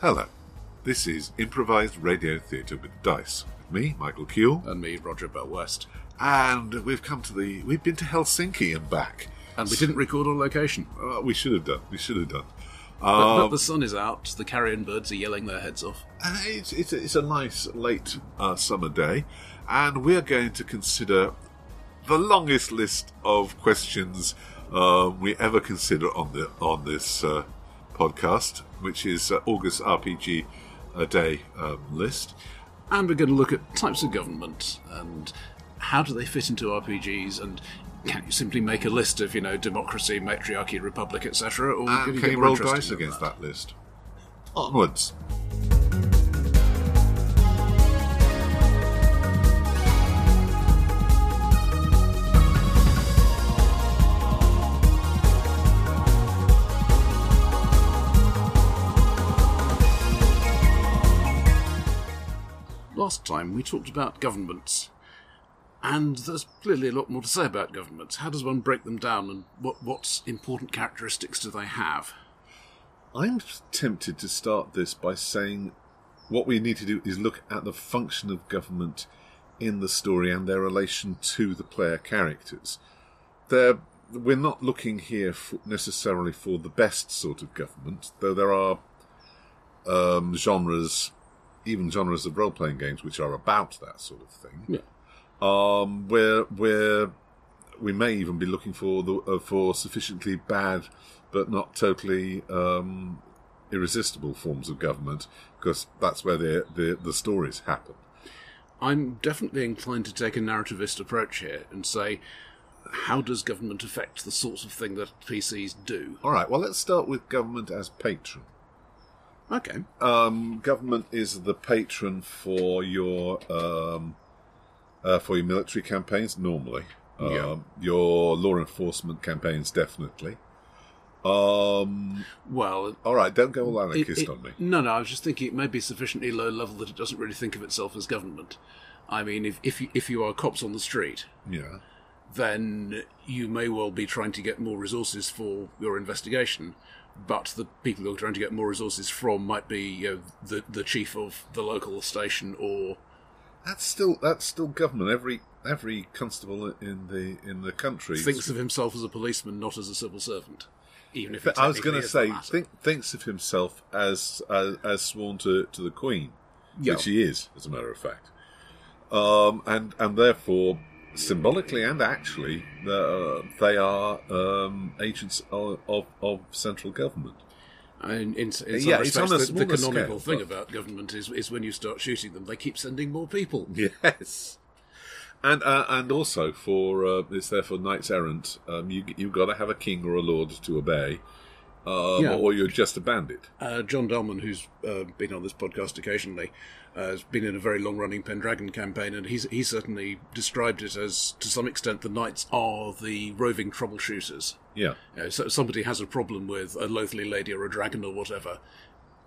Hello. This is improvised radio theatre with dice. With me, Michael Cule, And me, Roger Bell West. and we've come to the. We've been to Helsinki and back. And we didn't record on location. Uh, we should have done. We should have done. But, but Um, the sun is out, the carrion birds are yelling their heads off. uh, it's, it's, a, it's a nice late uh, summer day, and we're going to consider the longest list of questions um, we ever consider on the on this uh, podcast, which is uh, August RPG a day um, list. And we're going to look at types of government and how do they fit into RPGs and can you simply make a list of, you know, democracy, matriarchy, republic, etc., or And you can you roll dice in against that list? Onwards. Last time we talked about governments, and there's clearly a lot more to say about governments. How does one break them down, and what what important characteristics do they have? I'm tempted to start this by saying what we need to do is look at the function of government in the story and their relation to the player characters. They're, we're not looking here for, necessarily for the best sort of government, though there are um, genres, even genres of role playing games, which are about that sort of thing Yeah. um, where where we may even be looking for the uh, for sufficiently bad but not totally um, irresistible forms of government because that's where the, the the stories happen. I'm definitely inclined to take a narrativist approach here and say, how does government affect the sorts of thing that PCs do? All right, well let's start with government as patron. Okay. Um, government is the patron for your um, uh, for your military campaigns normally. Um, Yeah. Your law enforcement campaigns definitely. Um, Well, all right, don't go all it- anarchist it- on me. no, no. I was just thinking it may be sufficiently low level that it doesn't really think of itself as government. I mean, if if you, if you are cops on the street, Yeah. then you may well be trying to get more resources for your investigation. But the people you're trying to get more resources from might be you know, the the chief of the local station or That's still that's still government. Every every constable in the in the country thinks of himself as a policeman, not as a civil servant. Even if I was going to say think, thinks of himself as as, as sworn to, to the Queen, Yeah. which he is, as a matter of fact. Um, and and therefore, symbolically and actually, uh, they are um, agents of, of, of central government. And in, in Yeah, it's on a the, the canonical scale, thing about government is, is when you start shooting them, they keep sending more people. Yes. And uh, and also for uh, it's there for knights errant. Um, you you've got to have a king or a lord to obey, um, Yeah. or you're just a bandit. Uh, John Dolman, who's uh, been on this podcast occasionally, uh, has been in a very long-running Pendragon campaign, and he's he certainly described it as, to some extent, the knights are the roving troubleshooters. Yeah. You know, so somebody has a problem with a loathly lady or a dragon or whatever.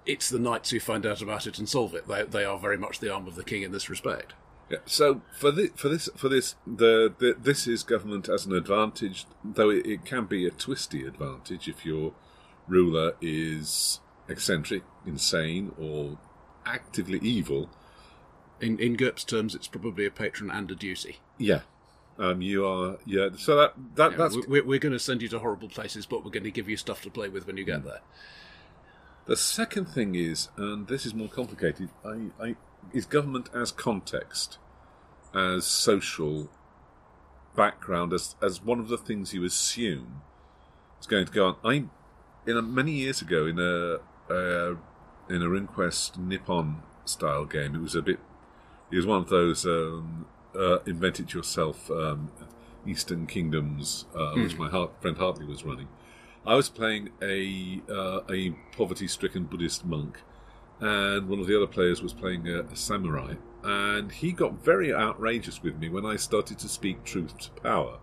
It's the knights who find out about it and solve it. They, they are very much the arm of the king in this respect. Yeah. So for this, for this, for this, the, the this is government as an advantage, though it, it can be a twisty advantage if your ruler is eccentric, insane, or actively evil. In in GURPS terms, it's probably a patron and a duty. Yeah. Um, you are. Yeah. So that that Yeah, that's we- we're, we're going to send you to horrible places, but we're going to give you stuff to play with when you get there. The second thing is, and this is more complicated, I, I, is government as context, as social background, as, as one of the things you assume is going to go on. I, in a, many years ago, in a, uh, in a RuneQuest Nippon style game, it was a bit, it was one of those um, uh, invent it yourself um, Eastern Kingdoms, uh, which my heart, friend Hartley was running. I was playing a uh, a poverty stricken Buddhist monk, and one of the other players was playing a, a samurai, and he got very outrageous with me when I started to speak truth to power.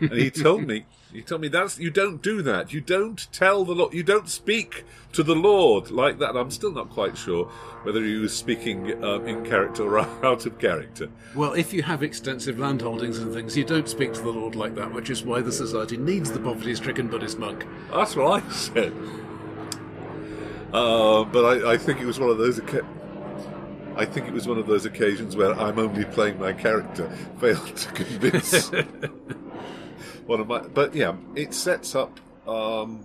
And he told me, he told me that's you don't do that. You don't tell the Lord. You don't speak to the Lord like that. I'm still not quite sure whether he was speaking um, in character or out of character. Well, if you have extensive landholdings and things, you don't speak to the Lord like that, which is why the society needs the poverty stricken Buddhist monk. That's what I said. Uh, but I, I think it was one of those. Oca- I think it was one of those occasions where I'm only playing my character, failed to convince one of my. But yeah, it sets up. Um,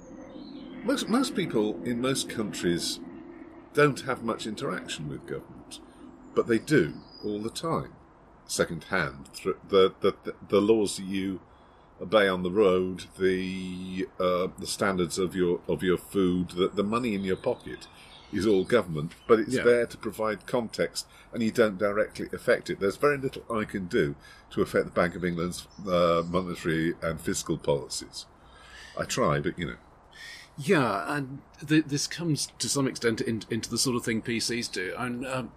most most people in most countries don't have much interaction with government, but they do all the time, second hand. The the the laws that you obey on the road, the uh, the standards of your of your food, the, the money in your pocket is all government, but it's Yeah. there to provide context, and you don't directly affect it. There's very little I can do to affect the Bank of England's uh, monetary and fiscal policies. I try, but you know, Yeah, and th- this comes to some extent in, into the sort of thing PCs do. And um,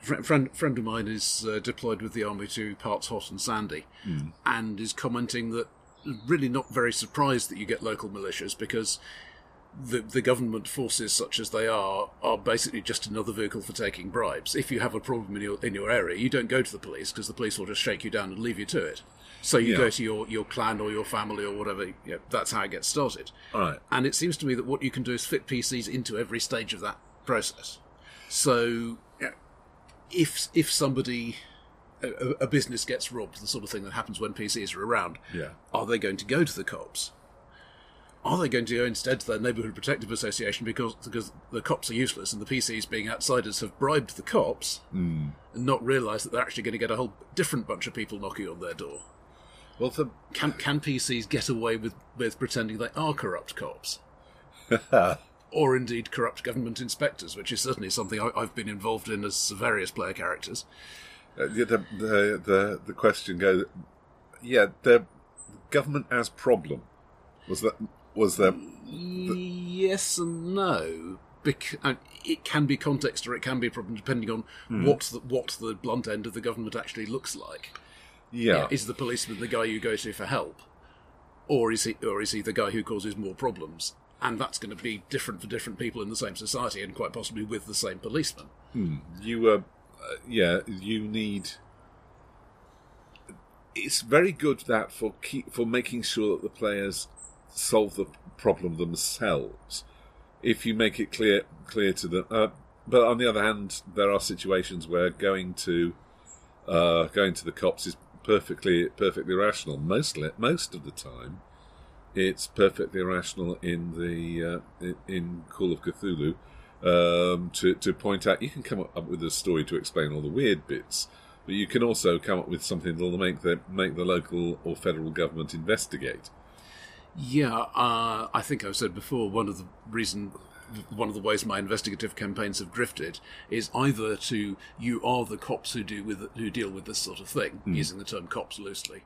fr- friend friend of mine is uh, deployed with the army to parts hot and sandy, and is commenting that really not very surprised that you get local militias because the the government forces, such as they are, are basically just another vehicle for taking bribes. If you have a problem in your in your area, you don't go to the police because the police will just shake you down and leave you to it. So you Yeah. go to your, your clan or your family or whatever. Know, that's how it gets started. all right. And it seems to me that what you can do is fit PCs into every stage of that process. So, yeah, if if somebody a, a- a business gets robbed, the sort of thing that happens when PCs are around, Yeah. are they going to go to the cops? Are they going to go instead to their neighbourhood protective association because because the cops are useless and the PCs being outsiders have bribed the cops and not realised that they're actually going to get a whole different bunch of people knocking on their door? Well, the Can can PCs get away with, with pretending they are corrupt cops? or indeed corrupt government inspectors, which is certainly something I, I've been involved in as various player characters. Uh, the, the the the question goes, yeah, the government as problem was that was there? Yes and no. Bec- uh, it can be context or it can be a problem depending on what the, what the blunt end of the government actually looks like. Yeah, Is the policeman the guy you go to for help, or is he or is he the guy who causes more problems? And that's going to be different for different people in the same society, and quite possibly with the same policeman. you uh, uh, yeah you need. It's very good that for keep, for making sure that the players solve the problem themselves. If you make it clear clear to them, uh, but on the other hand, there are situations where going to uh, going to the cops is perfectly perfectly rational. Mostly, most of the time, it's perfectly rational in the uh, in, Call of Cthulhu um, to to point out. You can come up with a story to explain all the weird bits, but you can also come up with something that'll make the make the local or federal government investigate. Yeah, uh, I think I've said before. One of the reason, one of the ways my investigative campaigns have drifted is either to you are the cops who do with who deal with this sort of thing, using the term cops loosely,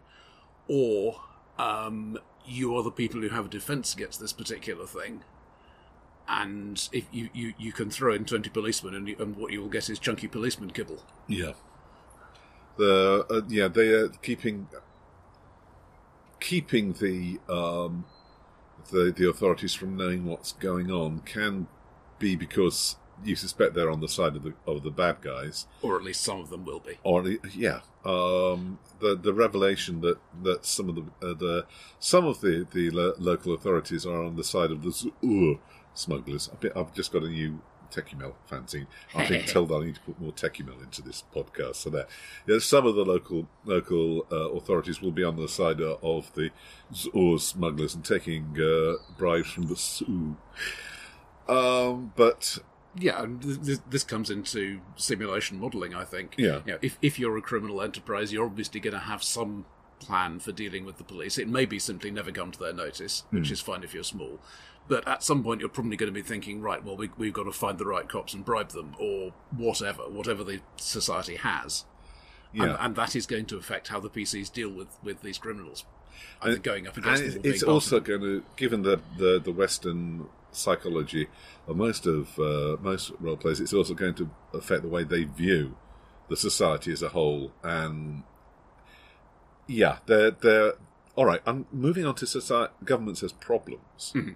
or um, you are the people who have a defence against this particular thing. And if you, you, you can throw in twenty policemen, and, you, and what you will get is chunky policeman kibble. Yeah. The uh, yeah they are keeping keeping the um, the the authorities from knowing what's going on can be because you suspect they're on the side of the of the bad guys, or at least some of them will be. or yeah, um, the the revelation that, that some of the uh, the some of the the lo- local authorities are on the side of the uh, smugglers. I've just got a new Tékumel fanzine. I think told I need to put more Tékumel into this podcast. So there, yeah, some of the local local uh, authorities will be on the side uh, of the Zor smugglers and taking uh, bribes from the Sioux. Um, but Yeah, and th- th- this comes into simulation modelling, I think. Yeah. You know, if, if you're a criminal enterprise, you're obviously going to have some plan for dealing with the police. It may be simply never come to their notice, which is fine if you're small. But at some point, you're probably going to be thinking, right, well, we, we've got to find the right cops and bribe them, or whatever, whatever the society has. And, yeah, and that is going to affect how the PCs deal with, with these criminals. Going up against and them it's, being it's also going to, given the, the, the Western psychology of most of uh, most role plays, it's also going to affect the way they view the society as a whole. And yeah, they're they're all right. I'm moving on to society, governments as problems. Mm-hmm.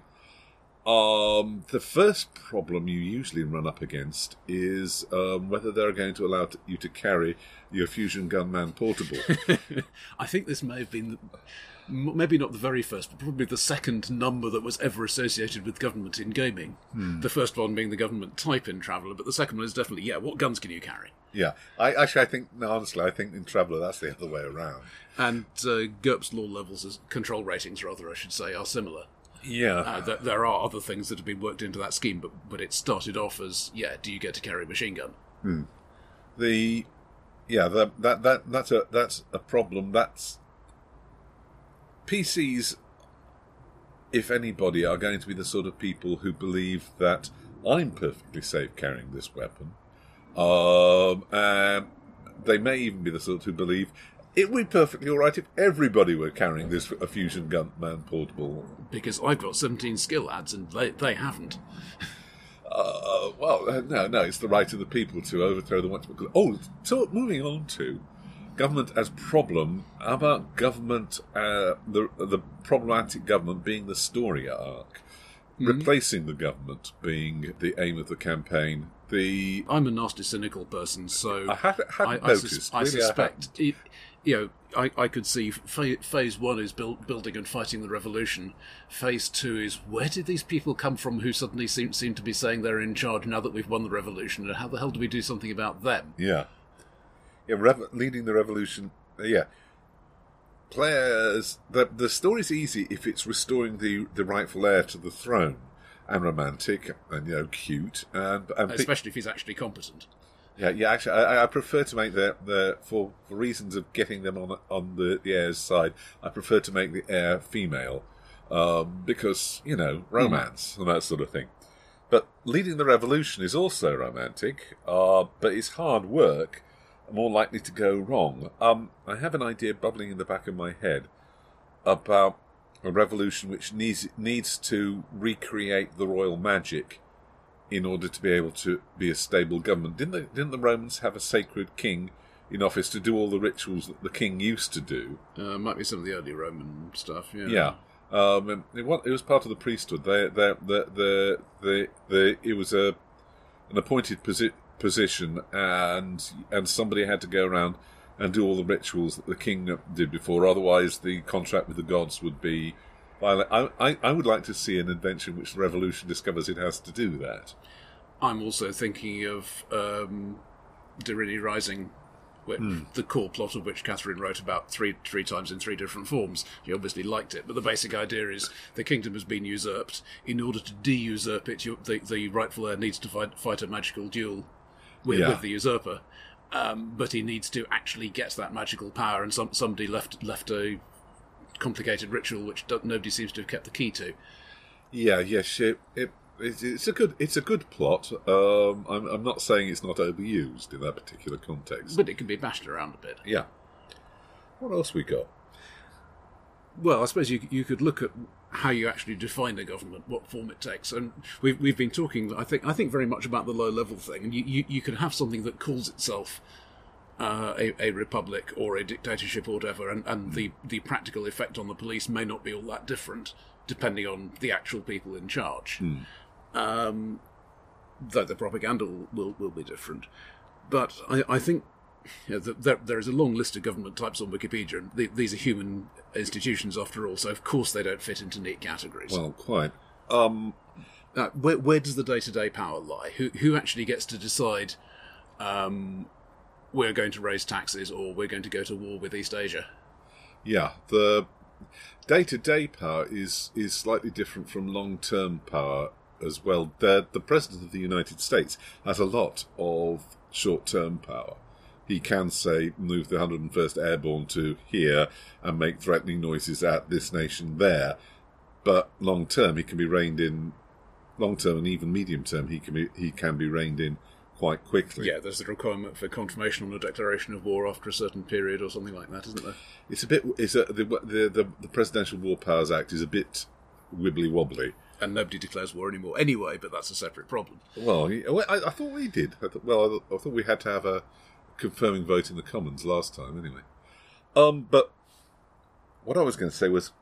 Um, the first problem you usually run up against is um, whether they're going to allow t- you to carry your fusion gun man portable. I think this may have been, the, maybe not the very first, but probably the second number that was ever associated with government in gaming. The first one being the government type in Traveller, but the second one is definitely, yeah, what guns can you carry? yeah, I actually I think no, honestly I think in Traveller that's the other way around. And uh, GURPS law levels, as control ratings rather, I should say, are similar. Yeah, Uh, th- there are other things that have been worked into that scheme, but but it started off as yeah, do you get to carry a machine gun? the yeah the, that that that's a that's a problem. That's PCs. If anybody are going to be the sort of people who believe that I'm perfectly safe carrying this weapon, um, and they may even be the sort who believe it would be perfectly all right if everybody were carrying this a fusion gun man portable. Because I've got 17 skill adds and they they haven't. Uh, well, uh, no, no, it's the right of the people to overthrow the once. Oh, so moving on to government as problem. How about government, uh, the the problematic government being the story arc, replacing the government being the aim of the campaign. The I'm a nasty, cynical person, so I had, hadn't I, I, noticed. sus- I really, suspect, it, you know, I, I could see fa- phase one is build, building and fighting the revolution. Phase two is where did these people come from who suddenly seem seem to be saying they're in charge now that we've won the revolution, and how the hell do we do something about them? Yeah. Yeah, rev- leading the revolution. uh, yeah. Players. The, the story's easy if it's restoring the, the rightful heir to the throne. And romantic and, you know, cute. And, and pe- Especially if he's actually competent. Yeah, yeah, actually, I, I prefer to make the, the for, for reasons of getting them on on the, the heir's side, I prefer to make the heir female. Um, because, you know, romance and that sort of thing. But leading the revolution is also romantic, uh, but it's hard work, more likely to go wrong. Um, I have an idea bubbling in the back of my head about a revolution which needs needs to recreate the royal magic in order to be able to be a stable government. Didn't the, didn't the Romans have a sacred king in office to do all the rituals that the king used to do? Uh, might be some of the early Roman stuff. Yeah. Yeah. Um, it, was, it was part of the priesthood. They, they, the, the, the, the, it was a an appointed posi- position, and and somebody had to go around and do all the rituals that the king did before. Otherwise, the contract with the gods would be violent. I, I, I would like to see an adventure in which the revolution discovers it has to do that. I'm also thinking of um, Deryni Rising, which, the core plot of which Katherine wrote about three three times in three different forms. She obviously liked it, but the basic idea is the kingdom has been usurped. In order to de-usurp it, you, the, the rightful heir needs to fight, fight a magical duel with, Yeah. with the usurper. Um, but he needs to actually get that magical power, and some, somebody left left a complicated ritual which nobody seems to have kept the key to. Yeah, yes, it, it, it's, a good it's a good plot. Um, I'm, I'm not saying it's not overused in that particular context. But it can be bashed around a bit. yeah. What else we got? Well, I suppose you you could look at how you actually define a government, what form it takes, and we've we've been talking. I think I think very much about the low level thing, and you you, you can have something that calls itself uh, a, a republic or a dictatorship or whatever, and, and the the practical effect on the police may not be all that different depending on the actual people in charge. Um, though the propaganda will, will, will be different. But I, I think you know, th there, there is a long list of government types on Wikipedia, and the, these are human institutions after all, so of course they don't fit into neat categories. Well, quite. Um, Uh, where, where does the day to day power lie? Who, who actually gets to decide um, we're going to raise taxes or we're going to go to war with East Asia? yeah, the day-to-day power is is slightly different from long-term power as well. The the president of the United States has a lot of short-term power. He can say move the 101st Airborne to here and make threatening noises at this nation there, but long term he can be reined in. Long term and even medium term he can be he can be reined in quite quickly. Yeah, there's a requirement for confirmation on a declaration of war after a certain period or something like that, isn't there? It's a bit. It's a, the, the the the Presidential War Powers Act is a bit wibbly wobbly. And nobody declares war anymore anyway, but that's a separate problem. Well, I, I thought we did. I thought, well, I, I thought we had to have a confirming vote in the Commons last time, anyway. Um, but what I was going to say was,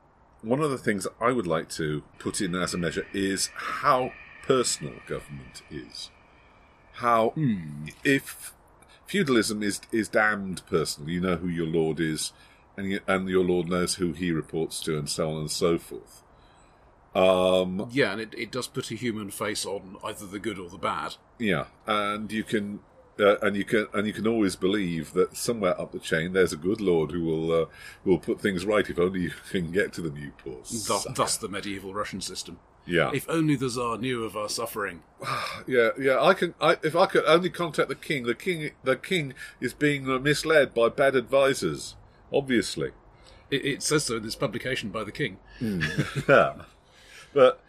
one of the things I would like to put in as a measure is how personal government is. How if feudalism is is damned personal, you know who your lord is, and you, and your lord knows who he reports to, and so on and so forth. Um, Yeah, and it, it does put a human face on either the good or the bad. Yeah, and you can, uh, and you can, and you can always believe that somewhere up the chain there's a good lord who will uh, will put things right if only you can get to the new poor Thus, thus the medieval Russian system. yeah, If only the Tsar knew of our suffering. yeah, yeah. I can, I, if I could only contact the king, the king, the king is being uh, misled by bad advisors. Obviously, It, it says so in this publication by the king. yeah, but.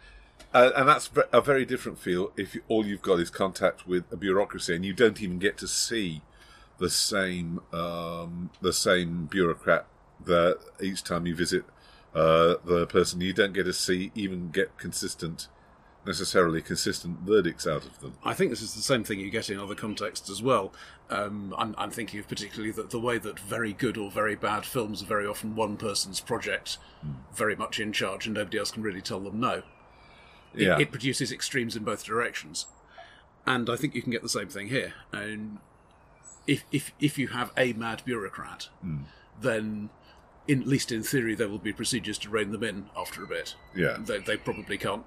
Uh, and that's a very different feel if you, all you've got is contact with a bureaucracy, and you don't even get to see the same um, the same bureaucrat that each time you visit uh, the person. You don't get to see even get consistent, necessarily consistent verdicts out of them. I think this is the same thing you get in other contexts as well. Um, I'm, I'm thinking of particularly that the way that very good or very bad films are very often one person's project, very much in charge, and nobody else can really tell them no. It, Yeah, it produces extremes in both directions, and I think you can get the same thing here. And if if if you have a mad bureaucrat, hmm. then in, at least in theory there will be procedures to rein them in after a bit. yeah. They, they probably can't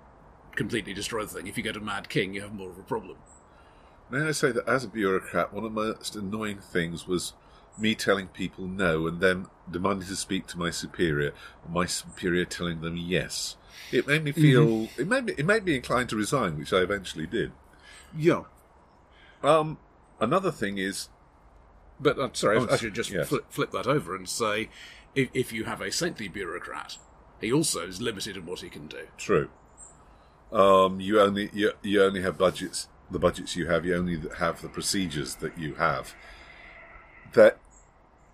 completely destroy the thing. If you get a mad king, you have more of a problem. May I say that as a bureaucrat, one of the most annoying things was me telling people no and them demanding to speak to my superior, and my superior telling them yes. It made me feel. It made me. It made me inclined to resign, which I eventually did. Yeah. Um, another thing is, But uh, sorry, Oh, I should just yes. flip, flip that over and say, if, if you have a saintly bureaucrat, he also is limited in what he can do. True. Um, you only you, you only have budgets. The budgets you have, you only have the procedures that you have. That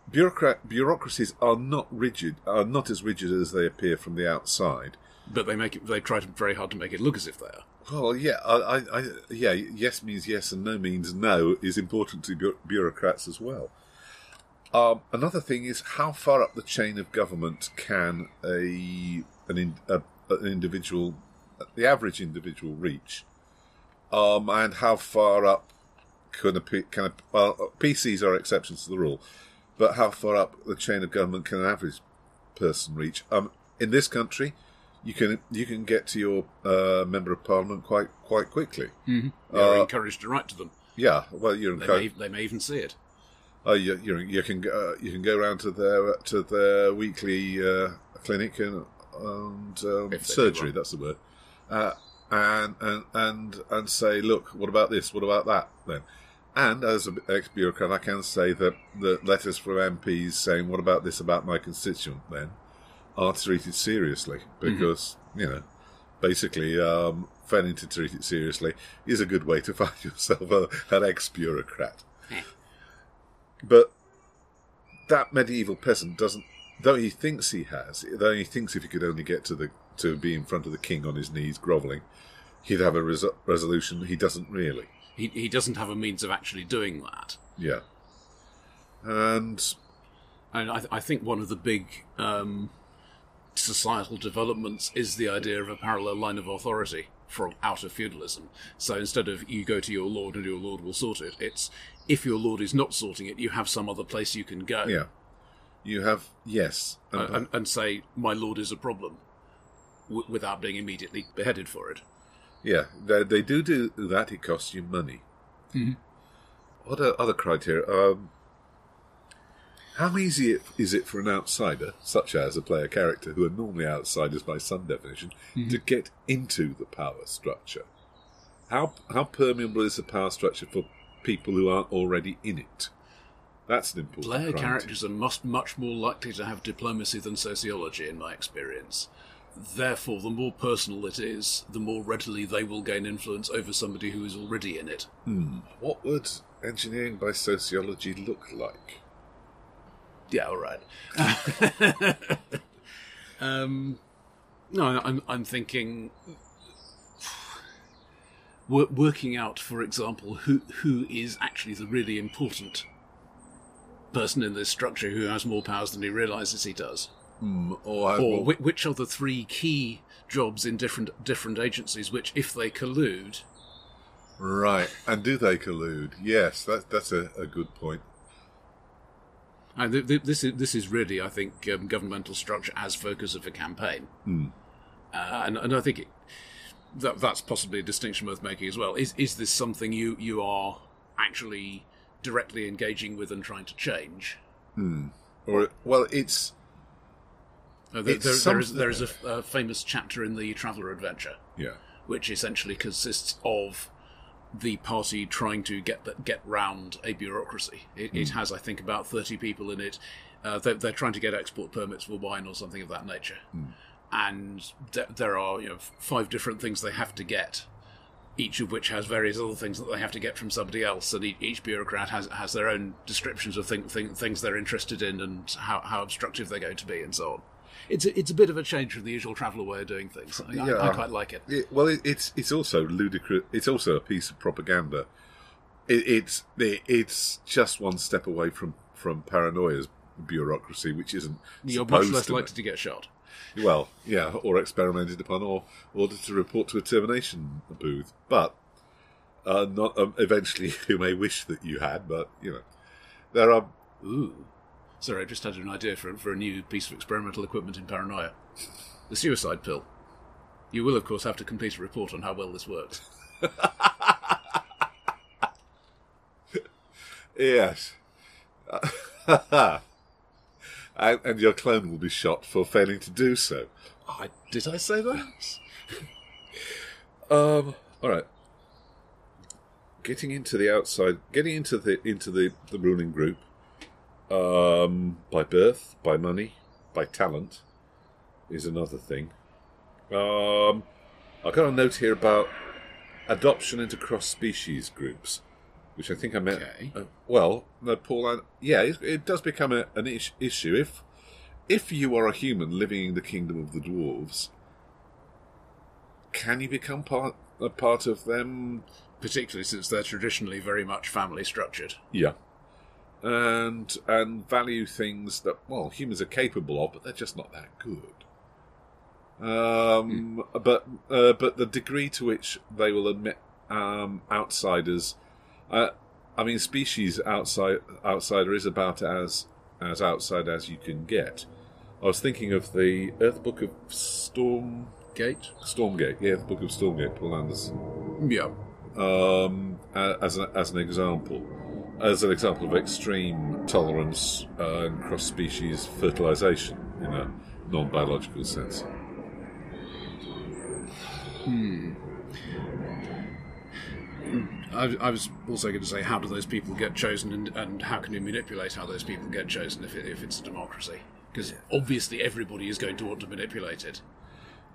bureaucrat bureaucracies are not rigid, are not as rigid as they appear from the outside. But they make it. They try to, very hard to make it look as if they are. Well, yeah, I, I, yeah, yes means yes and no means no is important to bu- bureaucrats as well. Um, another thing is how far up the chain of government can a an, in, a, an individual, the average individual, reach, um, and how far up can a can a, well, PCs are exceptions to the rule, but how far up the chain of government can an average person reach? Um, in this country, you can you can get to your uh, member of parliament quite quite quickly. They're Uh, encouraged to write to them. Yeah, well, you're They encouraged. may, they may even see it. Oh, you, you, you can go, you can go around to their to their weekly uh, clinic and and um, If they do surgery. That's the word. Uh, and and and and say, look, what about this? What about that? Then, and as an ex bureaucrat, I can say that the letters from MPs saying, "What about this about my constituent?" Then are treated seriously because you know, basically, um, failing to treat it seriously is a good way to find yourself a, an ex bureaucrat. But that medieval peasant doesn't, though he thinks he has, though he thinks if he could only get to the to be in front of the king on his knees grovelling, he'd have a res- resolution. He doesn't really. He, he doesn't have a means of actually doing that. Yeah. And And I, I think one of the big um, societal developments is the idea of a parallel line of authority from out of feudalism. So instead of you go to your lord and your lord will sort it, it's if your lord is not sorting it, you have some other place you can go yeah, you have yes, and, uh, and, and say my lord is a problem, w- without being immediately beheaded for it. yeah, they, they do do that. It costs you money. What are other criteria? Um, how easy it, is it for an outsider, such as a player character, who are normally outsiders by some definition, mm-hmm. to get into the power structure? How how permeable is the power structure for people who aren't already in it? That's an important Player criteria. characters are must, much more likely to have diplomacy than sociology, in my experience. Therefore, the more personal it is, the more readily they will gain influence over somebody who is already in it. Hmm. What would engineering by sociology look like? Yeah, all right. um, no, I'm I'm thinking working out, for example, who who is actually the really important person in this structure who has more powers than he realizes he does. Mm, or, or whi which are the three key jobs in different different agencies, which, if they collude, right. And do they collude? Yes, that, that's a, a good point. And th- th- this is this is really, I think, um, governmental structure as focus of a campaign, uh, and and I think it, that that's possibly a distinction worth making as well. Is is this something you you are actually directly engaging with and trying to change? Or well, it's Uh, there, there, there is there is a, a famous chapter in the Traveller Adventure, yeah, which essentially consists of the party trying to get get round a bureaucracy. It, it has, I think, about thirty people in it. Uh, they're, they're trying to get export permits for wine or something of that nature, and th- there are you know five different things they have to get. Each of which has various other things that they have to get from somebody else, and each, each bureaucrat has has their own descriptions of thing, thing, things they're interested in and how, how obstructive they're going to be, and so on. It's a, it's a bit of a change from the usual traveller way of doing things. I, I- I quite like it. It, well, it, it's it's also ludicrous. It's also a piece of propaganda. It, it's it, it's just one step away from from paranoia's bureaucracy, which isn't. You're much less to likely to get shot. Well, yeah, or experimented upon, or ordered to report to a termination booth. But uh, not um, eventually, you may wish that you had. But you know, there are. Ooh. Sorry, I just had an idea for, for a new piece of experimental equipment in paranoia. The suicide pill. You will, of course, have to complete a report on how well this works. Yes. and, and your clone will be shot for failing to do so. I, did I say that? Um. All right. Getting into the outside, getting into the into the the ruling group, um, by birth, by money, by talent, is another thing. Um, I got a note here about adoption into cross species groups, which I think I meant. Okay. Uh, well, no, Paul. I, yeah, it, it does become a, an is- issue if if you are a human living in the kingdom of the dwarves. Can you become part a part of them? Particularly since they're traditionally very much family structured. Yeah, and and value things that well humans are capable of, but they're just not that good. Um, but uh, but the degree to which they will admit um, outsiders, uh, I mean, species outside outsider is about as as outside as you can get. I was thinking of the Earth Book of Stormgate. Stormgate, yeah, the Book of Stormgate, Poul Anderson. Yeah. um, as an, as an example, as an example of extreme tolerance uh, and cross species fertilization in a non biological sense. I, I was also going to say, how do those people get chosen, and, and how can you manipulate how those people get chosen if, it, if it's a democracy? Because obviously everybody is going to want to manipulate it.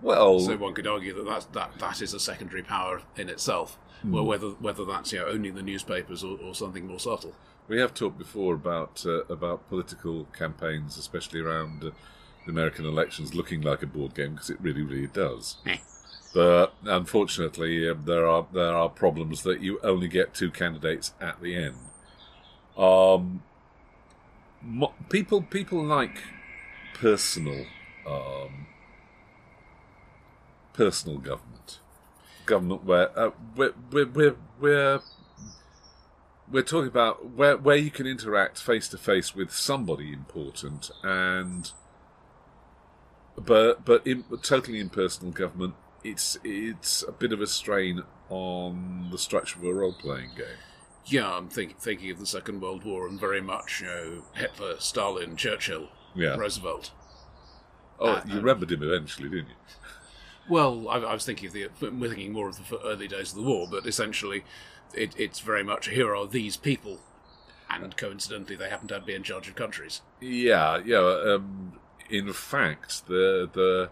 Well, So one could argue that that, that, that is a secondary power in itself. Well, whether whether that's you know owning the newspapers or, or something more subtle. we have talked before about uh, about political campaigns, especially around uh, the American elections, looking like a board game because it really, really does. Eh. But unfortunately, um, there are there are problems that you only get two candidates at the end. Um, mo- people people like personal um, personal government, government where uh, we're, we're we're we're we're talking about where where you can interact face to face with somebody important and but but in, totally impersonal government it's it's a bit of a strain on the structure of a role playing game. Yeah, I'm think, thinking of the Second World War and very much you know Hitler, Stalin, Churchill, Yeah. Roosevelt. Oh, Uh, you remembered him eventually, didn't you? Well, I, I was thinking of the we're thinking more of the early days of the war, but essentially, it, it's very much here are these people, and coincidentally, they happen to be in charge of countries. Yeah, yeah. Um, in fact, the the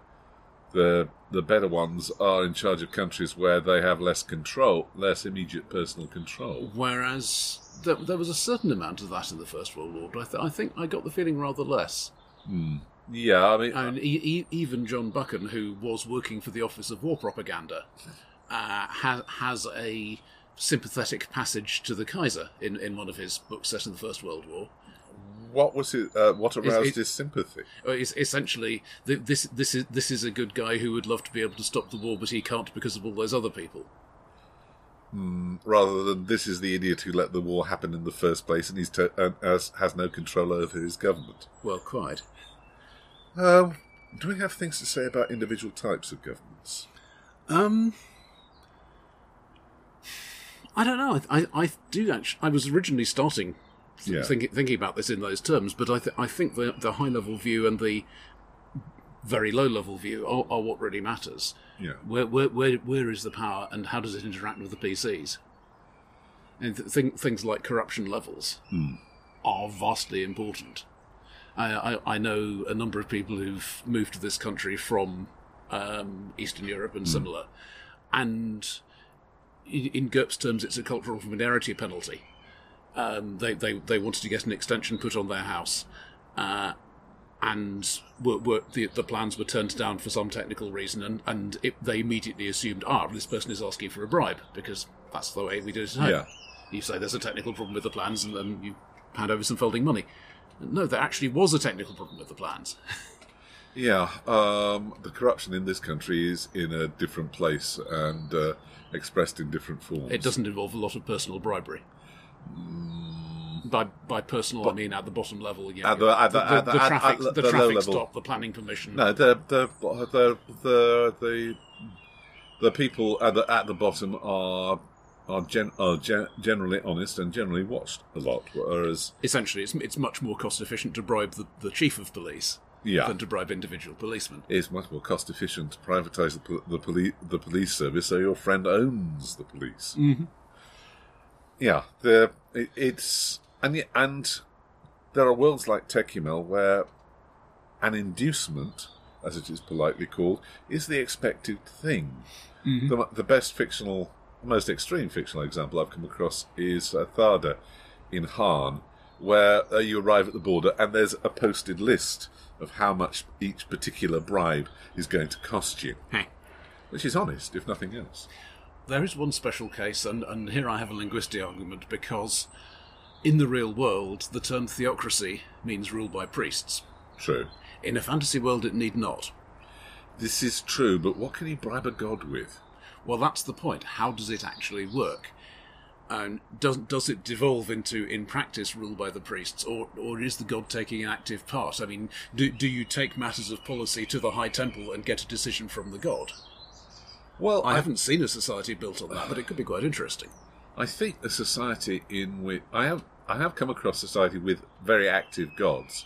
the the better ones are in charge of countries where they have less control, less immediate personal control. Whereas there, there was a certain amount of that in the First World War, but I, th- I think I got the feeling rather less. Yeah, I mean, And e- e- even John Buchan, who was working for the Office of War Propaganda, uh, has has a sympathetic passage to the Kaiser in, in one of his books set in the First World War. what was it? Uh, what aroused it- his sympathy? Uh, It's essentially th- this. This is this is a good guy who would love to be able to stop the war, but he can't because of all those other people. Rather than this is the idiot who let the war happen in the first place, and he's to- and has, has no control over his government. Well, quite. Um, do we have things to say about individual types of governments? Um, I don't know. I, I, I do actually. I was originally starting th- Yeah. thinking thinking about this in those terms, but I th- I think the the high level view and the very low level view are, are what really matters. Yeah. Where, where where where is the power, and how does it interact with the PCs? And th- thing, things like corruption levels are vastly important. I, I I know a number of people who've moved to this country from um, Eastern Europe and similar, and in, in GURPS terms, it's a cultural familiarity penalty. Um, they, they they wanted to get an extension put on their house, uh, and were, were, the, the plans were turned down for some technical reason, and, and it, they immediately assumed, ah, this person is asking for a bribe, because that's the way we do it at home. Yeah. You say there's a technical problem with the plans, and then you hand over some folding money. No, there actually was a technical problem with the plans. Yeah, um, the corruption in this country is in a different place and uh, expressed in different forms. It doesn't involve a lot of personal bribery. By by personal, I mean at the bottom level. Yeah, At the- at the- at the- at- traffic, the, the traffic level. stop, the planning permission. No, the the the the the, the people at the at the bottom are are, gen, are gen, generally honest and generally watched a lot, whereas Essentially, it's it's much more cost efficient to bribe the, the chief of police Yeah. than to bribe individual policemen. it's much more cost efficient to privatise the pol- the police the police service, so your friend owns the police. Mm-hmm. Yeah, the it, it's and and there are worlds like Tékumel where an inducement, as it is politely called, is the expected thing. The, the best fictional, most extreme fictional example I've come across is uh, Tharda in Hârn, where uh, you arrive at the border and there's a posted list of how much each particular bribe is going to cost you, Hey. which is honest, if nothing else. There is one special case, and, and here I have a linguistic argument because in the real world, the term theocracy means rule by priests. True. In a fantasy world, it need not. This is true, but what can he bribe a god with? Well, that's the point. How does it actually work? And does does it devolve into, in practice, rule by the priests, or or is the god taking an active part? I mean, do do you take matters of policy to the high temple and get a decision from the god? Well, I haven't seen a society built on that, but it could be quite interesting. I think a society in which I have I have come across society with very active gods.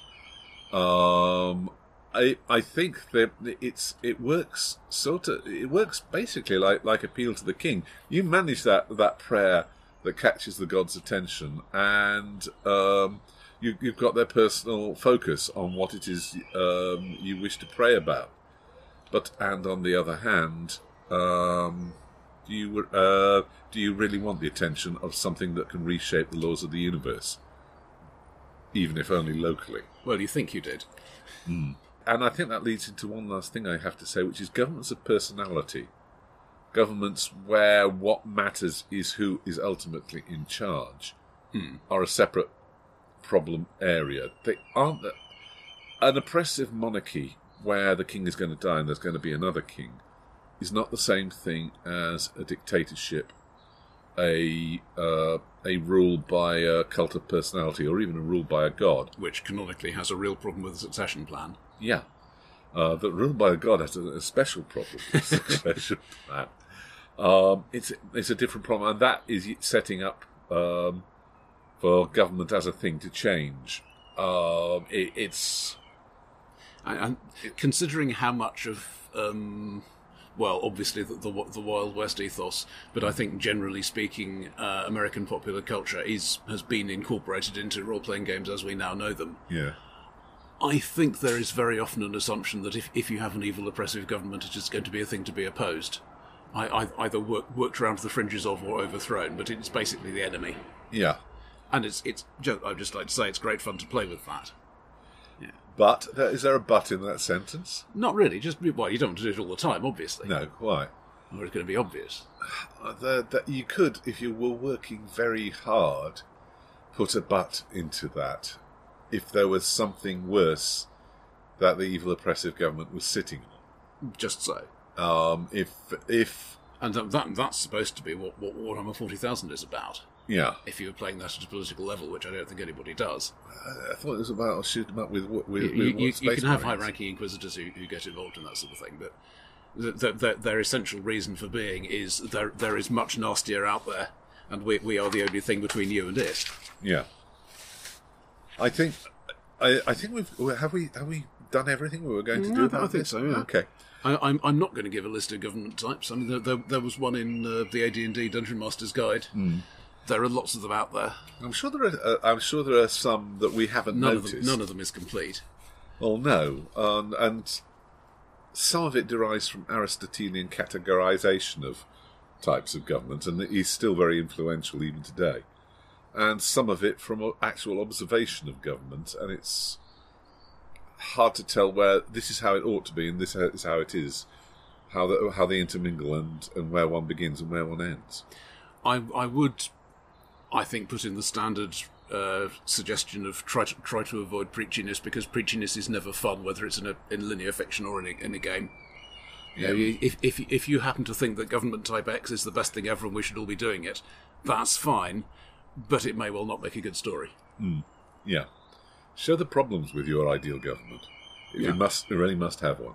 Um, I I think that it's it works sort of it works basically like like appeal to the king. You manage that that prayer that catches the god's attention, and um, you, you've got their personal focus on what it is um, you wish to pray about. But and on the other hand, um, do you uh, do you really want the attention of something that can reshape the laws of the universe, even if only locally? Well, you think you did. And I think that leads into one last thing I have to say, which is governments of personality. Governments where what matters is who is ultimately in charge are a separate problem area. They aren't the, an oppressive monarchy where the king is going to die and there's going to be another king is not the same thing as a dictatorship, a uh, a rule by a cult of personality, or even a rule by a god. Which canonically has a real problem with the succession plan. Yeah. Uh, that ruled by a god has a, a special problem with succession plan. Um, it's it's a different problem, and that is setting up um, for government as a thing to change. Um, it, it's And, considering how much of, um, well, obviously the, the the Wild West ethos, but I think generally speaking, uh, American popular culture is has been incorporated into role playing games as we now know them. yeah, I think there is very often an assumption that if, if you have an evil, oppressive government, it is going to be a thing to be opposed. I, I, either work, worked around the fringes of or overthrown, but it's basically the enemy. yeah. And it's it's. I'd just like to say it's great fun to play with that. Yeah. But is there a but in that sentence? Not really, just well, you don't want to do it all the time, obviously, No, quite. or it's going to be obvious. Uh, the, you could, if you were working very hard, put a but into that. If there was something worse that the evil oppressive government was sitting on. Just so. Um, if if And that, that that's supposed to be what, what Warhammer 40,000 is about. yeah, If you were playing that at a political level, which I don't think anybody does. I thought it was about shooting them up with with, with, You, you, you, can have high-ranking inquisitors who, who get involved in that sort of thing, but th th th their essential reason for being is there there is much nastier out there, and we we are the only thing between you and it. Yeah, I think I, I think we've have we have we done everything we were going to Mm, do. I about think this? so, yeah. Okay. I, I'm I'm not going to give a list of government types. I mean, there, there, there was one in uh, the AD&D Dungeon Master's Guide. Hmm. There are lots of them out there. I'm sure there are. Uh, I'm sure there are some that we haven't None noticed. of them, none of them is complete. Well, no, um, and some of it derives from Aristotelian categorization of types of government, and he's still very influential even today. And some of it from actual observation of government, and it's hard to tell where this is how it ought to be and this is how it is, how the, how they intermingle, and, and where one begins and where one ends. I I would, I think, put in the standard uh, suggestion of try to try to avoid preachiness because preachiness is never fun, whether it's in a in linear fiction or in a, in a game. You know, you- if if if you happen to think that government type X is the best thing ever and we should all be doing it, that's fine, but it may well not make a good story. Hmm. Yeah, show the problems with your ideal government. If Yeah. you must, you really must have one.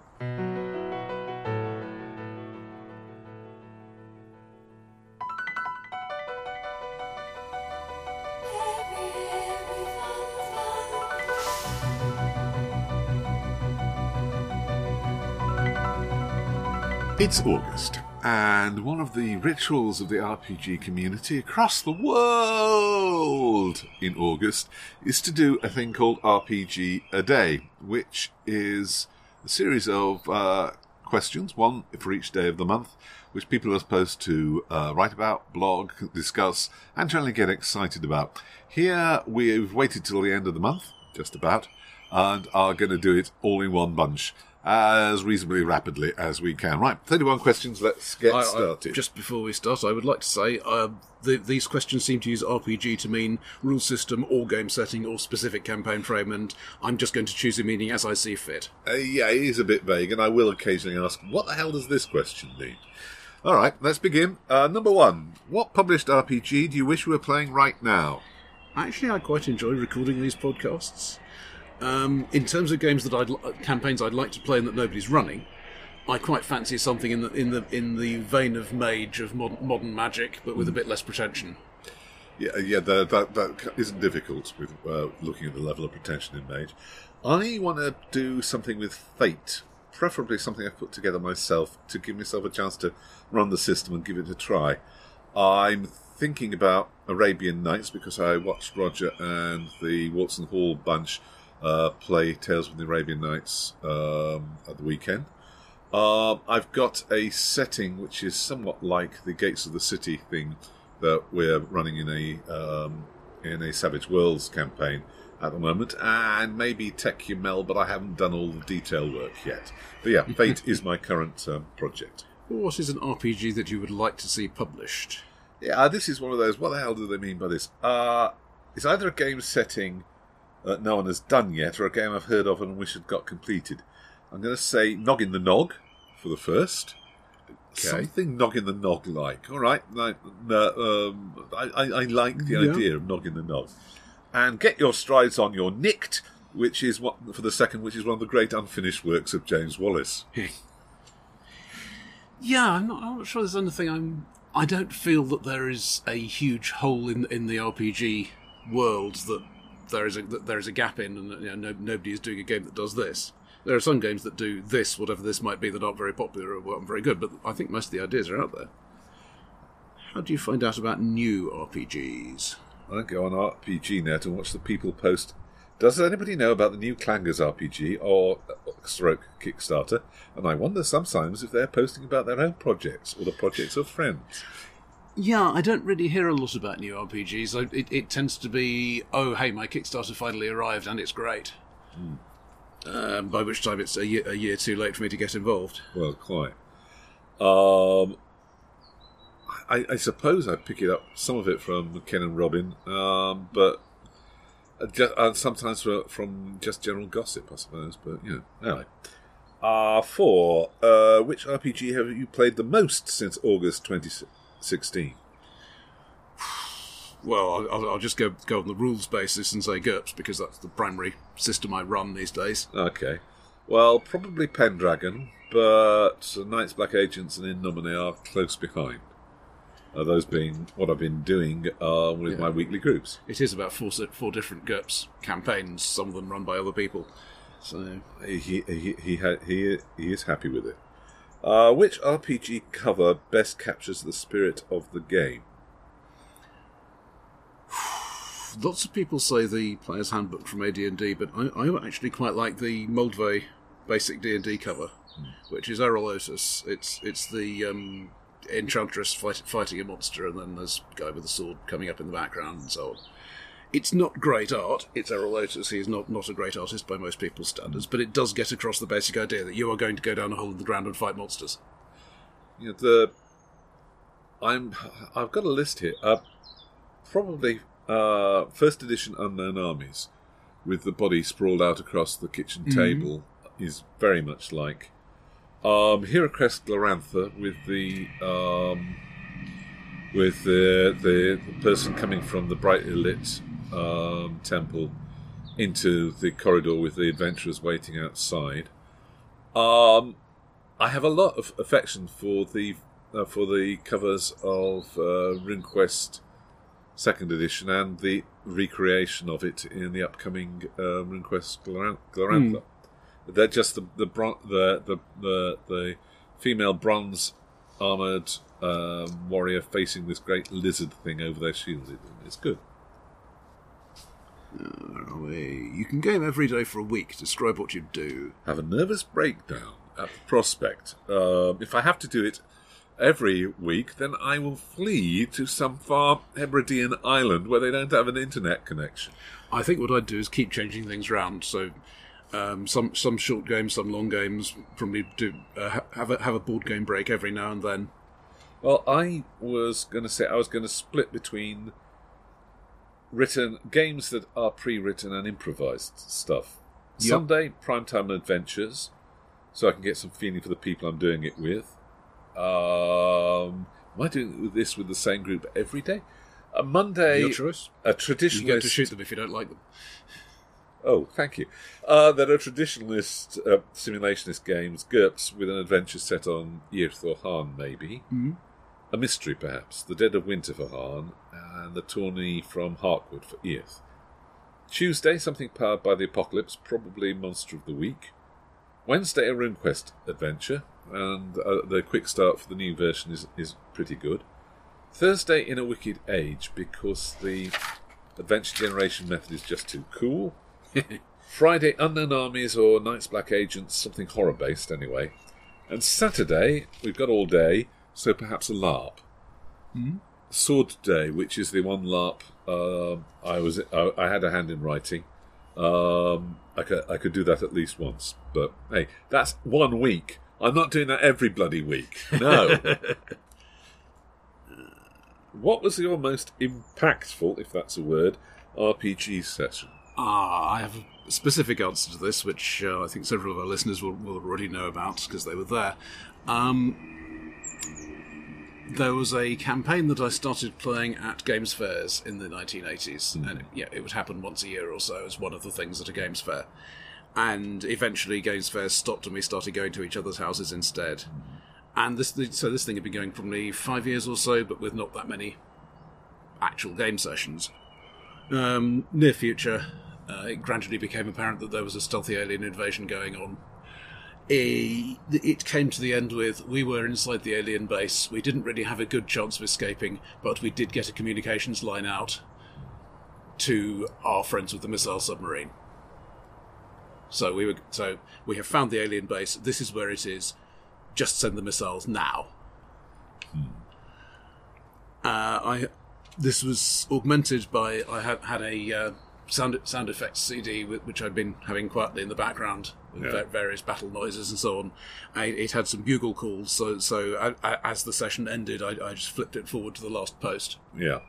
It's August, and one of the rituals of the RPG community across the world in August is to do a thing called RPG a Day, which is a series of uh, questions, one for each day of the month, which people are supposed to uh, write about, blog, discuss, and generally get excited about. Here we've waited till the end of the month, just about, and are going to do it all in one bunch as reasonably rapidly as we can. Right, 31 questions, let's get I- I- started. just before we start, I would like to say uh, the, these questions seem to use RPG to mean rule system or game setting or specific campaign frame, and I'm just going to choose a meaning as I see fit. Uh, yeah, it is a bit vague, and I will occasionally ask, what the hell does this question mean? All right, let's begin. Uh, number one, what published RPG do you wish we were playing right now? Actually, I quite enjoy recording these podcasts. Um, in terms of games that I'd campaigns I'd like to play and that nobody's running, I quite fancy something in the in the in the vein of Mage of modern, modern Magic, but with a bit less pretension. Yeah, yeah, that, that, that isn't difficult with uh, looking at the level of pretension in Mage. I want to do something with Fate, preferably something I've put together myself to give myself a chance to run the system and give it a try. I'm thinking about Arabian Nights because I watched Roger and the Watson Hall bunch uh, play Tales from the Arabian Nights um, at the weekend. Um, I've got a setting which is somewhat like the Gates of the City thing that we're running in a um, in a Savage Worlds campaign at the moment, and maybe Tékumel, but I haven't done all the detail work yet. But yeah, Fate is my current um, project. What is an RPG that you would like to see published? Yeah, this is one of those. What the hell do they mean by this? Uh, it's either a game setting that no one has done yet, or a game I've heard of and wish had got completed. I'm going to say Noggin the Nog for the first. Something Noggin the Nog like. All right, no, um, I, I, I like the Yeah. idea of Noggin the Nog. And get your strides on your Nicked, which is what for the second, which is one of the great unfinished works of James Wallace. Yeah, I'm not, I'm not sure there's anything I'm. I don't feel that there is a huge hole in in the RPG world that there is a there is a gap in, and you know, no, nobody is doing a game that does this. There are some games that do this, whatever this might be, that aren't very popular or aren't very good, but I think most of the ideas are out there. How do you find out about new RPGs? I go on RPG Net and watch the people post. Does anybody know about the new Clangers RPG or uh, stroke Kickstarter? And I wonder sometimes if they're posting about their own projects or the projects of friends. Yeah, I don't really hear a lot about new RPGs. I, it, it tends to be, oh, hey, my Kickstarter finally arrived and it's great. Um, by which time it's a year, a year too late for me to get involved. Well, quite. Um, I, I suppose I pick it up some of it from Ken and Robin, um, but Uh, sometimes fro- from just general gossip, I suppose. But you know, anyway. Uh, four. Uh, which RPG have you played the most since August 2016? Well, I'll, I'll just go go on the rules basis and say GURPS because that's the primary system I run these days. Okay. Well, probably Pendragon, but Night's, Black Agents, and In Nomine are close behind. Uh, those being what I've been doing uh, with Yeah. my weekly groups. It is about four four different GURPS campaigns, some of them run by other people. So He he he ha- he, he is happy with it. Uh, which RPG cover best captures the spirit of the game? lots of people say the player's handbook from AD&D, but I, I actually quite like the Moldvay basic D&D cover, which is Erol Otus. It's it's the um, enchantress fight, fighting a monster, and then there's a guy with a sword coming up in the background, and so on. It's not great art. It's Erol Otus. He's not, not a great artist by most people's standards, but it does get across the basic idea that you are going to go down a hole in the ground and fight monsters. You know, the I'm I've got a list here. Uh, probably uh, first edition Unknown Armies, with the body sprawled out across the kitchen table, is very much like um, HeroQuest Glorantha with the um, with the, the the person coming from the brightly lit um, temple into the corridor with the adventurers waiting outside. Um, I have a lot of affection for the uh, for the covers of uh, RuneQuest second edition and the recreation of it in the upcoming uh, RuneQuest Gloran- Glorantha. They're just the the, bron- the the the the female bronze armored um, warrior facing this great lizard thing over their shields. It- It's good. Where are we? You can game every day for a week. Describe what you do. have a nervous breakdown at the prospect. Um, if I have to do it every week, then I will flee to some far Hebridean island where they don't have an internet connection. I think what I'd do is keep changing things round. So um, some some short games, some long games. Probably do uh, have a have a board game break every now and then. Well, I was going to say I was going to split between written games that are pre-written and improvised stuff. Yep. Sunday primetime adventures, so I can get some feeling for the people I'm doing it with. Um, am I doing this with the same group every day? A Monday, Your choice. a You traditionalist. get to shoot them if you don't like them. Oh, thank you. Uh, there are traditionalist uh, simulationist games, GURPS, with an adventure set on Yrth or Hârn, maybe. Mhm. A mystery, perhaps. The Dead of Winter for Hârn, and the Tourney from Harkwood for Yrth. Tuesday, something powered by the Apocalypse, probably Monster of the Week. Wednesday, a RuneQuest adventure, and uh, the quick start for the new version is, is pretty good. Thursday, In a Wicked Age, because the adventure generation method is just too cool. Friday, Unknown Armies or Night's Black Agents, something horror based anyway. And Saturday, we've got all day, so perhaps a LARP. Sword Day, which is the one LARP um, I was I, I had a hand in writing. Um, I could I could do that at least once, but hey, that's one week. I'm not doing that every bloody week. No. what was your most impactful, if that's a word, RPG session? Ah, I have a specific answer to this, which uh, I think several of our listeners will, will already know about because they were there. Um, there was a campaign that I started playing at games fairs in the 1980s, and it, yeah, it would happen once a year or so as one of the things at a games fair. And eventually, games fairs stopped, and we started going to each other's houses instead. And this, so this thing had been going probably five years or so, but with not that many actual game sessions. Um, near future, uh, it gradually became apparent that there was a stealthy alien invasion going on. Eh, it came to the end with we were inside the alien base. We didn't really have a good chance of escaping, but we did get a communications line out to our friends with the missile submarine. So we were so we have found the alien base. This is where it is. Just send the missiles now. Uh, I this was augmented by I had had a uh, sound sound effects CD which I'd been having quietly in the background Yeah. various battle noises and so on. I, it had some bugle calls, so so I, I, as the session ended, I, I just flipped it forward to the last post, Yeah.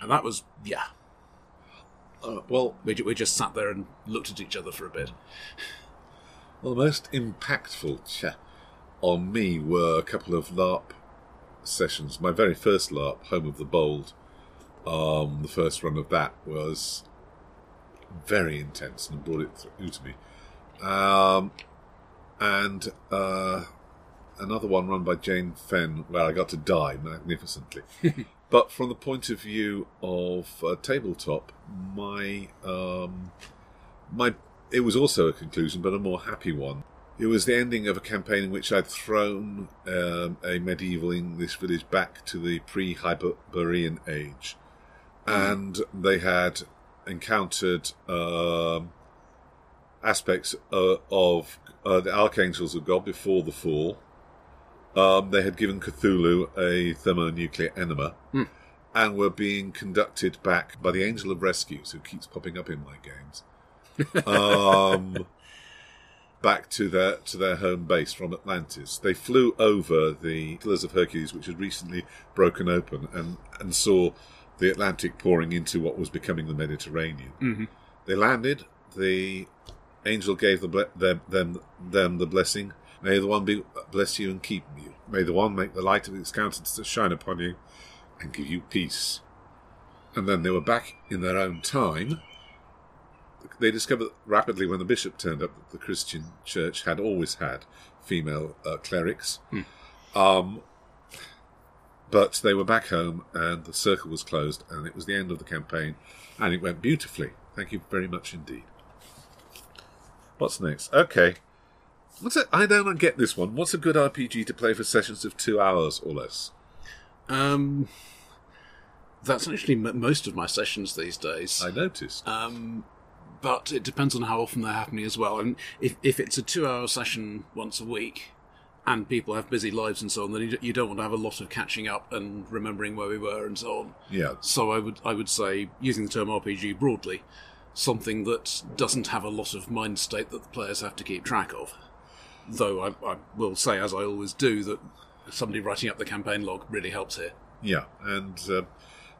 and that was yeah. Uh, well, We, we just sat there and looked at each other for a bit. Well, the most impactful cha on me were a couple of LARP sessions. My very first LARP, Home of the Bold, um, the first run of that was very intense and brought it through to me. Um, and uh, another one run by Jane Fenn, where I got to die magnificently. but from the point of view of uh, tabletop, my um, my it was also a conclusion, but a more happy one. It was the ending of a campaign in which I'd thrown um, a medieval English village back to the pre-Hyperborean age, and they had encountered um, aspects uh, of uh, the archangels of God before the fall. Um, they had given Cthulhu a thermonuclear enema, and were being conducted back by the Angel of Rescues, who keeps popping up in my games um, back to their to their home base from Atlantis. They flew over the Pillars of Hercules, which had recently broken open, and and saw the Atlantic pouring into what was becoming the Mediterranean. Mm-hmm. They landed. The angel gave the ble- them, them them the blessing. May the one be bless you and keep you. May the one make the light of its countenance to shine upon you, and give you peace. And then they were back in their own time they discovered rapidly when the bishop turned up that the Christian church had always had female uh, clerics. Um, but they were back home and the circle was closed and it was the end of the campaign and it went beautifully. Thank you very much indeed. What's next? Okay. What's it? I don't get this one. What's a good RPG to play for sessions of two hours or less? Um, that's actually m- most of my sessions these days. I noticed. Um, but it depends on how often they're happening as well. And if if it's a two-hour session once a week, and people have busy lives and so on, then you, you don't want to have a lot of catching up and remembering where we were and so on. yeah. So I would I would say using the term RPG broadly, something that doesn't have a lot of mind state that the players have to keep track of. Though I, I will say, as I always do, that somebody writing up the campaign log really helps here. Yeah, and uh,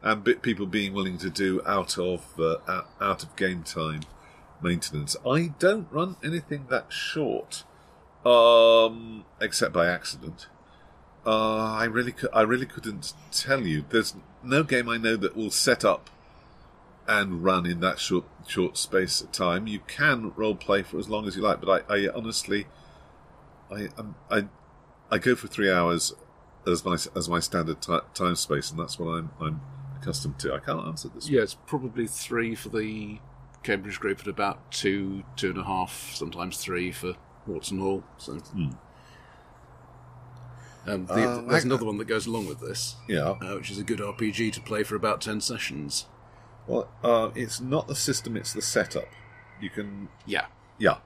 and bit people being willing to do out of uh, out, of game time maintenance. I don't run anything that short, um, except by accident. Uh, I really, cou- I really couldn't tell you. There's no game I know that will set up and run in that short short space of time. You can role play for as long as you like, but I, I honestly, I, um, I, I go for three hours as my as my standard ti time space, and that's what I'm I'm accustomed to. I can't answer this. Yeah, it's probably three for the Cambridge group, and about two, two and a half, sometimes three for Watson Hall. So, um, the, Uh, there's I- another one that goes along with this, Yeah. uh, which is a good RPG to play for about ten sessions. Well, uh, it's not the system; it's the setup. You can Yeah, Yeah.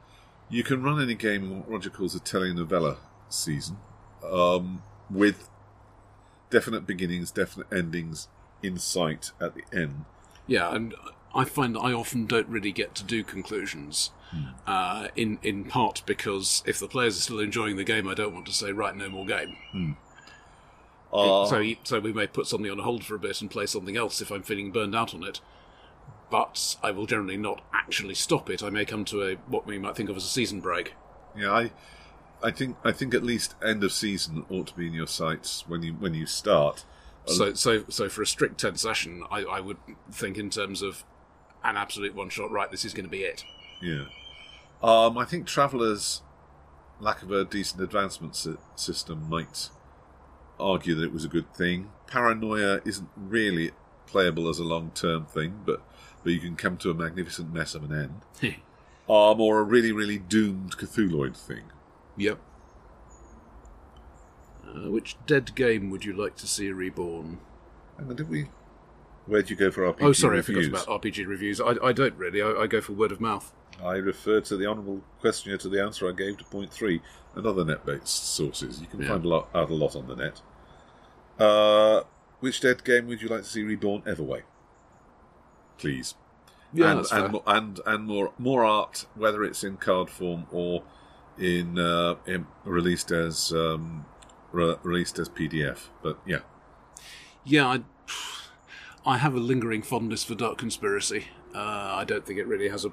You can run any game in what Roger calls a telenovela season, um, with definite beginnings, definite endings in sight at the end. yeah, and I find that I often don't really get to do conclusions. Uh, in in part because if the players are still enjoying the game, I don't want to say right, no more game. Uh, so so we may put something on hold for a bit and play something else if I'm feeling burned out on it. But I will generally not actually stop it. I may come to a what we might think of as a season break. yeah, I, I think I think at least end of season ought to be in your sights when you when you start. So so so for a strict ten session, I, I would think in terms of an absolute one shot. Right, this is going to be it. Yeah. Um, I think Traveller's lack of a decent advancement sy- system might argue that it was a good thing. Paranoia isn't really playable as a long term thing, but, but you can come to a magnificent mess of an end. Um, or a really, really doomed Cthulhuid thing. Yep. Uh, which dead game would you like to see reborn? On, did we. Where'd you go for RPG Oh, sorry, reviews? I forgot about RPG reviews. I, I don't really. I, I go for word of mouth. I referred to the honourable questioner to the answer I gave to point three and other net based sources. You can Yeah. find a lot, out a lot on the net. Uh, which dead game would you like to see reborn Everway? Please. Yeah, and and, and and more more art, whether it's in card form or in, uh, in released as um, re- released as PDF. But yeah, Yeah, I, I have a lingering fondness for Dark Conspiracy. Uh, I don't think it really has a.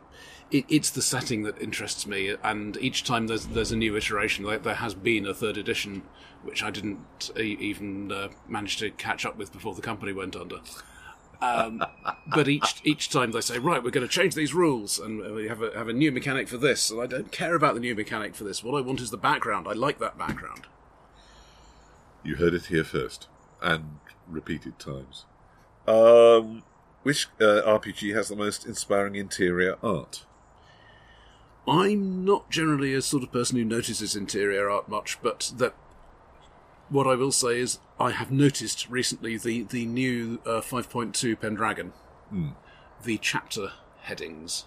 It, it's the setting that interests me, and each time there's there's a new iteration. Like there has been a third edition, which I didn't e- even uh, manage to catch up with before the company went under. Um, but each each time they say, right, we're going to change these rules, and we have a have a new mechanic for this, and I don't care about the new mechanic for this. What I want is the background. I like that background. You heard it here first, and repeated times. Um, which uh, RPG has the most inspiring interior art? I'm not generally a sort of person who notices interior art much, but that what I will say is I have noticed recently the the new uh, 5.2 Pendragon, the chapter headings.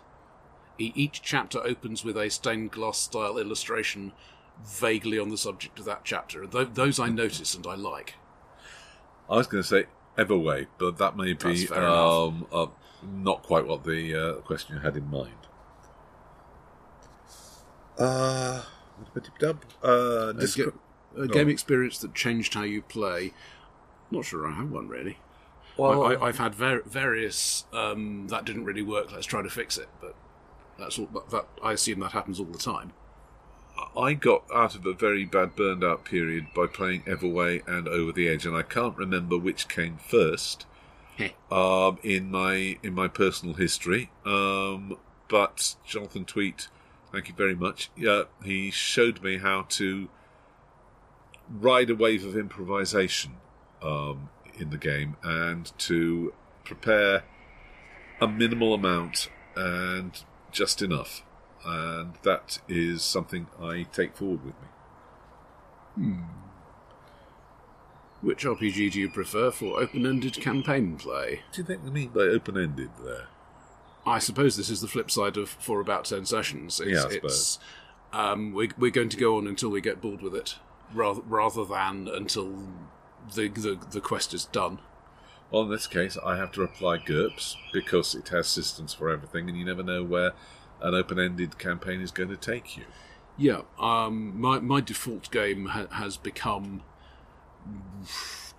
E- each chapter opens with a stained glass style illustration, vaguely on the subject of that chapter. Th- those I notice and I like. I was going to say Everway, but that may be um, uh, not quite what the uh, question you had in mind. Uh, dub. Uh, A, descri- ga- a game on. experience that changed how you play. Not sure I have one really. well, I, I, I've had ver- various um, that didn't really work. Let's try to fix it. But that's all. That, that I assume that happens all the time. I got out of a very bad burned out period by playing Everway and Over the Edge, and I can't remember which came first um, in my in my personal history. Um, but Jonathan Tweet, thank you very much. Yeah, he showed me how to ride a wave of improvisation um, in the game and to prepare a minimal amount and just enough. And that is something I take forward with me. Which RPG do you prefer for open-ended campaign play? What do you think they mean by open ended there? I suppose this is the flip side of for about ten sessions. It's, Yeah, I it's um, we're, we're going to go on until we get bored with it, rather rather than until the the, the quest is done. Well, in this case, I have to apply GURPS because it has systems for everything, and you never know where an open ended campaign is going to take you. Yeah, um, my my default game ha- has become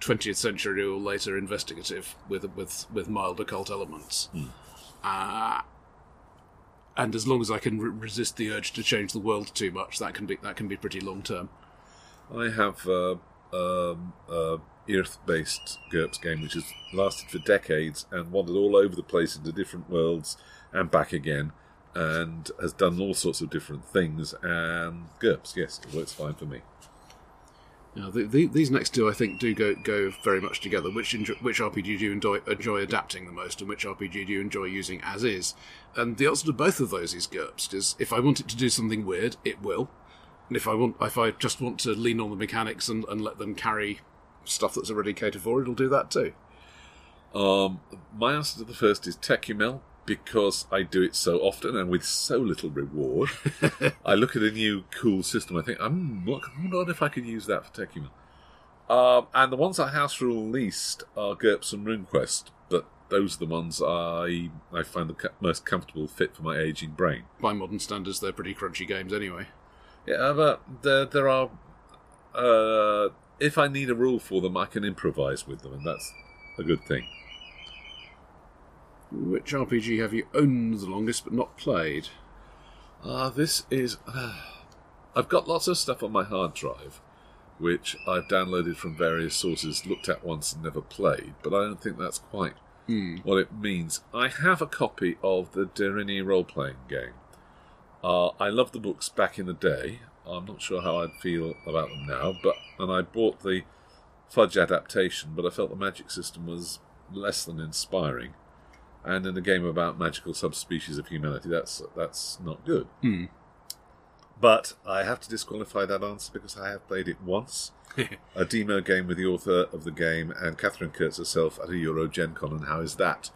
twentieth century or later investigative with with with mild occult elements. Uh, and as long as I can re- resist the urge to change the world too much, that can be that can be pretty long term. I have uh, um, a Earth based GURPS game which has lasted for decades and wandered all over the place into different worlds and back again, and has done all sorts of different things. And GURPS, yes, it works fine for me. Now, the, the, these next two, I think, do go go very much together. Which which RPG do you enjoy, enjoy adapting the most, and which RPG do you enjoy using as is? And the answer to both of those is GURPS. Because if I want it to do something weird, it will. And if I want, if I just want to lean on the mechanics and, and let them carry stuff that's already catered for, it'll do that too. Um, my answer to the first is Tékumel because I do it so often and with so little reward. I look at a new cool system. I think, um, what, I wonder if I could use that for Tékumel. Um, and the ones I house rule least are GURPS and RuneQuest, but those are the ones I I find the most comfortable fit for my aging brain. By modern standards, they're pretty crunchy games anyway. Yeah, but there there are. Uh, if I need a rule for them, I can improvise with them, and that's a good thing. Which RPG have you owned the longest but not played? Ah, this is. I've got lots of stuff on my hard drive, which I've downloaded from various sources, looked at once, and never played. But I don't think that's quite what it means. I have a copy of the Deryni role-playing game. Uh, I loved the books back in the day. I'm not sure how I'd feel about them now, but and I bought the Fudge adaptation, but I felt the magic system was less than inspiring. And in a game about magical subspecies of humanity, that's that's not good. Hmm. But I have to disqualify that answer because I have played it once. a demo game with the author of the game and Katherine Kurtz herself at a Euro Gen Con, and how is that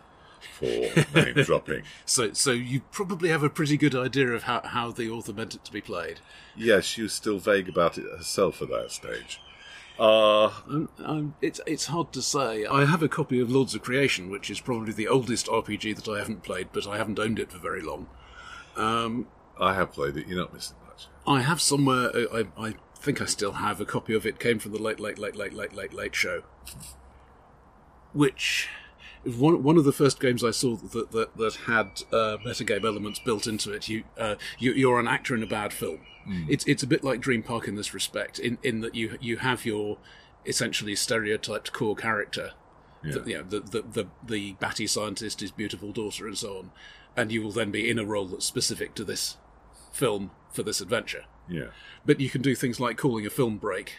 for name dropping? So, so you probably have a pretty good idea of how, how the author meant it to be played. Yes, she was still vague about it herself at that stage. Uh, Um, um, it's it's hard to say. I have a copy of Lords of Creation, which is probably the oldest RPG that I haven't played, but I haven't owned it for very long. Um, I have played it. You're not missing much. I have somewhere. I, I, I think I still have a copy of it. Came from the late, late, late, late, late, late, late show, which one one of the first games I saw that that, that had uh, metagame elements built into it. You, uh, you you're an actor in a bad film. It's it's a bit like Dream Park in this respect, in in that you you have your essentially stereotyped core character. Yeah. The, you know, the, the the the batty scientist, his beautiful daughter, and so on, and you will then be in a role that's specific to this film for this adventure. Yeah. But you can do things like calling a film break.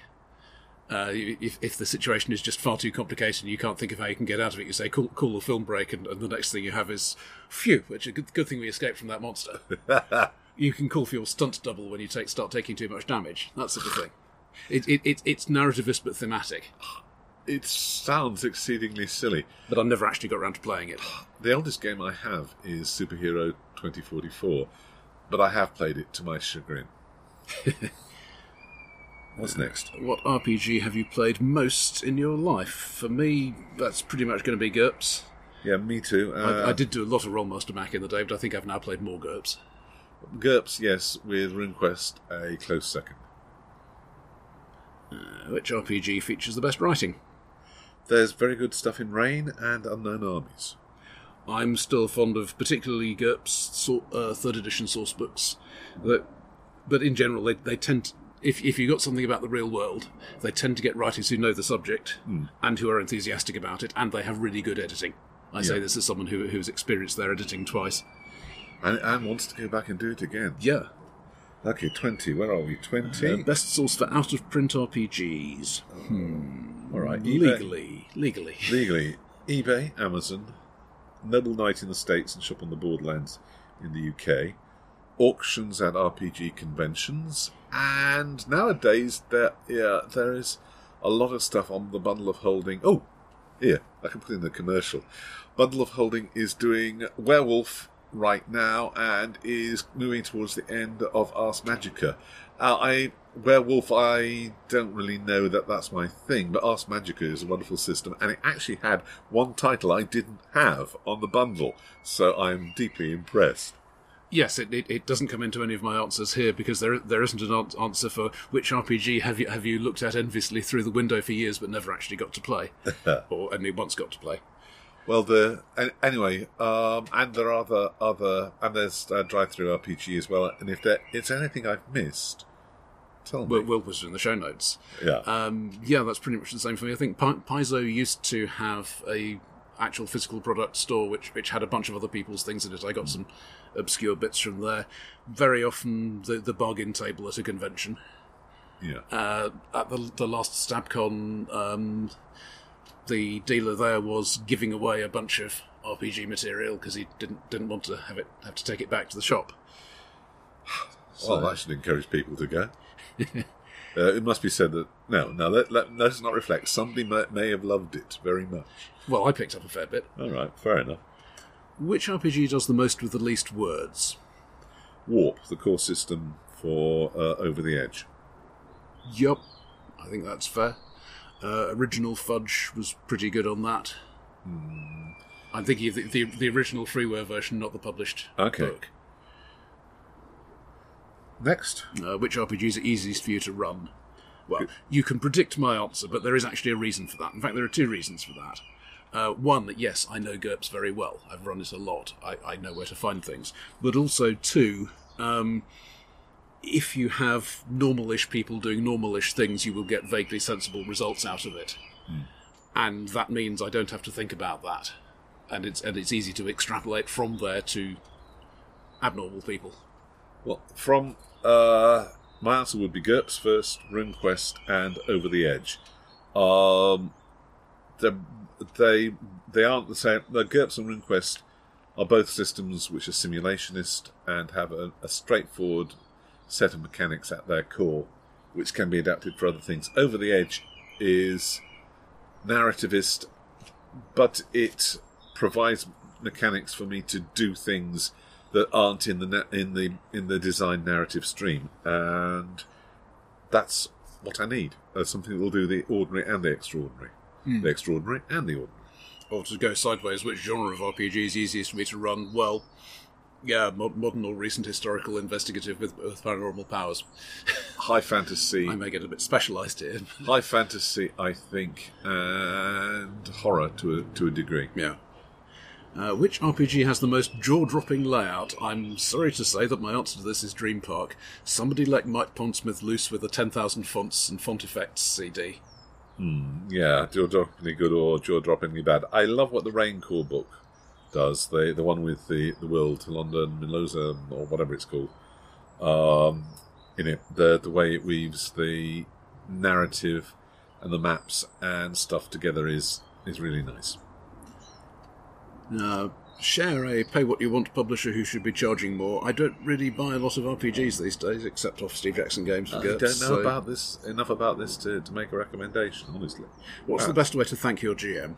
Uh, if, if the situation is just far too complicated and you can't think of how you can get out of it, you say, call, call a film break, and, and the next thing you have is, phew, which is a good, good thing we escaped from that monster. you can call for your stunt double when you take, start taking too much damage, that sort of thing. It, it, it, it's narrativist but thematic, It sounds exceedingly silly. but I've never actually got around to playing it. The oldest game I have is Superhero 2044, but I have played it to my chagrin. What's next? What RPG have you played most in your life? For me, that's pretty much going to be GURPS. Yeah, me too. Uh, I, I did do a lot of Rolemaster back in the day, but I think I've now played more GURPS. GURPS, yes, with RuneQuest a close second. Uh, which RPG features the best writing? There's very good stuff in Reign and Unknown Armies. I'm still fond of particularly GURPS uh, third edition source books, that, but in general they, they tend to, if if you've got something about the real world, they tend to get writers who know the subject and who are enthusiastic about it, and they have really good editing. I say this as someone who who's experienced their editing twice. And, and wants to go back and do it again. Yeah, Okay, 20. Where are we? 20? uh, best source for out of print RPGs All right. eBay. legally, legally. Legally. eBay, Amazon, Noble Knight in the States and Shop on the Borderlands in the UK, auctions and RPG conventions, and nowadays there yeah, there is a lot of stuff on the Bundle of Holding. Oh, here, I can put in the commercial. Bundle of Holding is doing Werewolf right now and is moving towards the end of Ars Magica. Uh, I Werewolf, I don't really know that that's my thing, but Ars Magica is a wonderful system, and it actually had one title I didn't have on the bundle, so I'm deeply impressed. Yes, it, it, it doesn't come into any of my answers here because there there isn't an an- answer for which RPG have you have you looked at enviously through the window for years but never actually got to play, or only once got to play. Well, the anyway, um, and there are other other, and there's uh, drive-through RPG as well. And if there it's anything I've missed, tell me. We'll, Will was in the show notes. yeah, Um, yeah, that's pretty much the same for me. I think Pi- Paizo used to have a actual physical product store which which had a bunch of other people's things in it. I got some obscure bits from there. Very often the the bargain table at a convention. yeah. uh, at the, the last StabCon, um, the dealer there was giving away a bunch of RPG material because he didn't didn't want to have it have to take it back to the shop. well, that should encourage people to go. uh, it must be said that no, no. Let, let, let's not reflect. Somebody may, may have loved it very much. Well, I picked up a fair bit. All right, fair enough. Which RPG does the most with the least words? Warp, the core system for uh, Over the Edge. Yup, I think that's fair. Uh, original Fudge was pretty good on that. I'm thinking of the, the, the original freeware version, not the published Okay. book. Next, Uh, which RPGs are easiest for you to run? Well, you can predict my answer, but there is actually a reason for that. In fact, there are two reasons for that. Uh, one, yes, I know GURPS very well. I've run it a lot. I, I know where to find things. But also, two, um, if you have normalish people doing normalish things, you will get vaguely sensible results out of it. And that means I don't have to think about that. And it's and it's easy to extrapolate from there to abnormal people. well, from uh, my answer would be GURPS first, RuneQuest, and Over the Edge. Um, they they they aren't the same. The GURPS and RuneQuest are both systems which are simulationist and have a, a straightforward set of mechanics at their core, which can be adapted for other things. Over the Edge is narrativist, but it provides mechanics for me to do things that aren't in the na- in the in the design narrative stream, and that's what I need. Uh, something that will do the ordinary and the extraordinary, the extraordinary and the ordinary. or to go sideways, which genre of RPG is easiest for me to run? Well, yeah, mo- modern or recent historical investigative with, with paranormal powers. High fantasy, I may get a bit specialised here. high fantasy, I think, and horror to a to a degree. yeah. Uh, which RPG has the most jaw-dropping layout? I'm sorry to say that my answer to this is Dream Park. Somebody let Mike Pondsmith loose with a 10,000 fonts and font effects CD. Yeah, jaw droppingly good or jaw droppingly bad. I love what the Reign Core book does. The the one with the the world to London, Milosa, or whatever it's called. Um, in it, the the way it weaves the narrative and the maps and stuff together is is really nice. Uh, share a pay what you want publisher who should be charging more. I don't really buy a lot of RPGs these days, except off Steve Jackson Games for I GURPS, don't know so about this enough about this to, to make a recommendation. Honestly, What's the Ah. best way to thank your GM?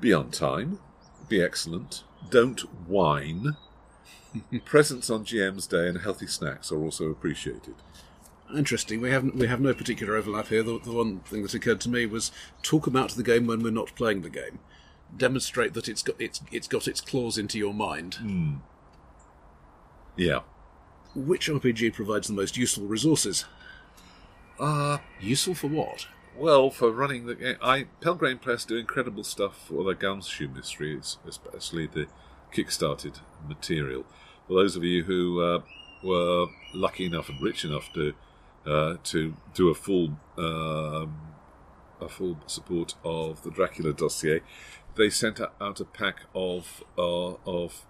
be on time, be excellent, don't whine. Presents on GM's Day and healthy snacks are also appreciated. Interesting. We have we have no particular overlap here. The, the one thing that occurred to me was talk about the game when we're not playing the game. Demonstrate that it's got it's it's got its claws into your mind. Hmm. Yeah. Which RPG provides the most useful resources? Uh, Useful for what? well, for running the game, I Pelgrane Press do incredible stuff for the Gumshoe mysteries, especially the kickstarted material. For those of you who uh, were lucky enough and rich enough to uh, to do a full um, a full support of the Dracula dossier, they sent out a pack of uh, of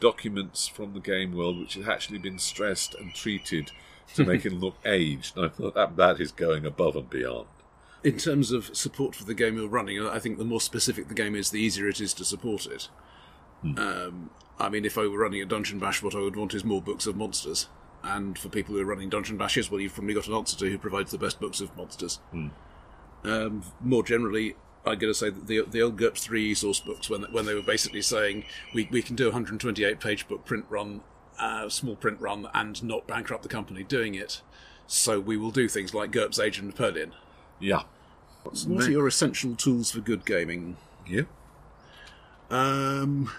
documents from the game world which had actually been stressed and treated to make it look aged. And I thought that that is going above and beyond. In terms of support for the game you're running, I think the more specific the game is, the easier it is to support it. Um, I mean, if I were running a Dungeon Bash, what I would want is more books of monsters. And for people who are running Dungeon Bashes, well, you've probably got an answer to who provides the best books of monsters. Um, more generally, I'm going to say that the the old GURPS 3 source books, when when they were basically saying we, we can do a 128 page book print run, uh, small print run, and not bankrupt the company doing it, so we will do things like GURPS Age and Napoleon. Yeah. What's What are your essential tools for good gaming? Yeah. Um,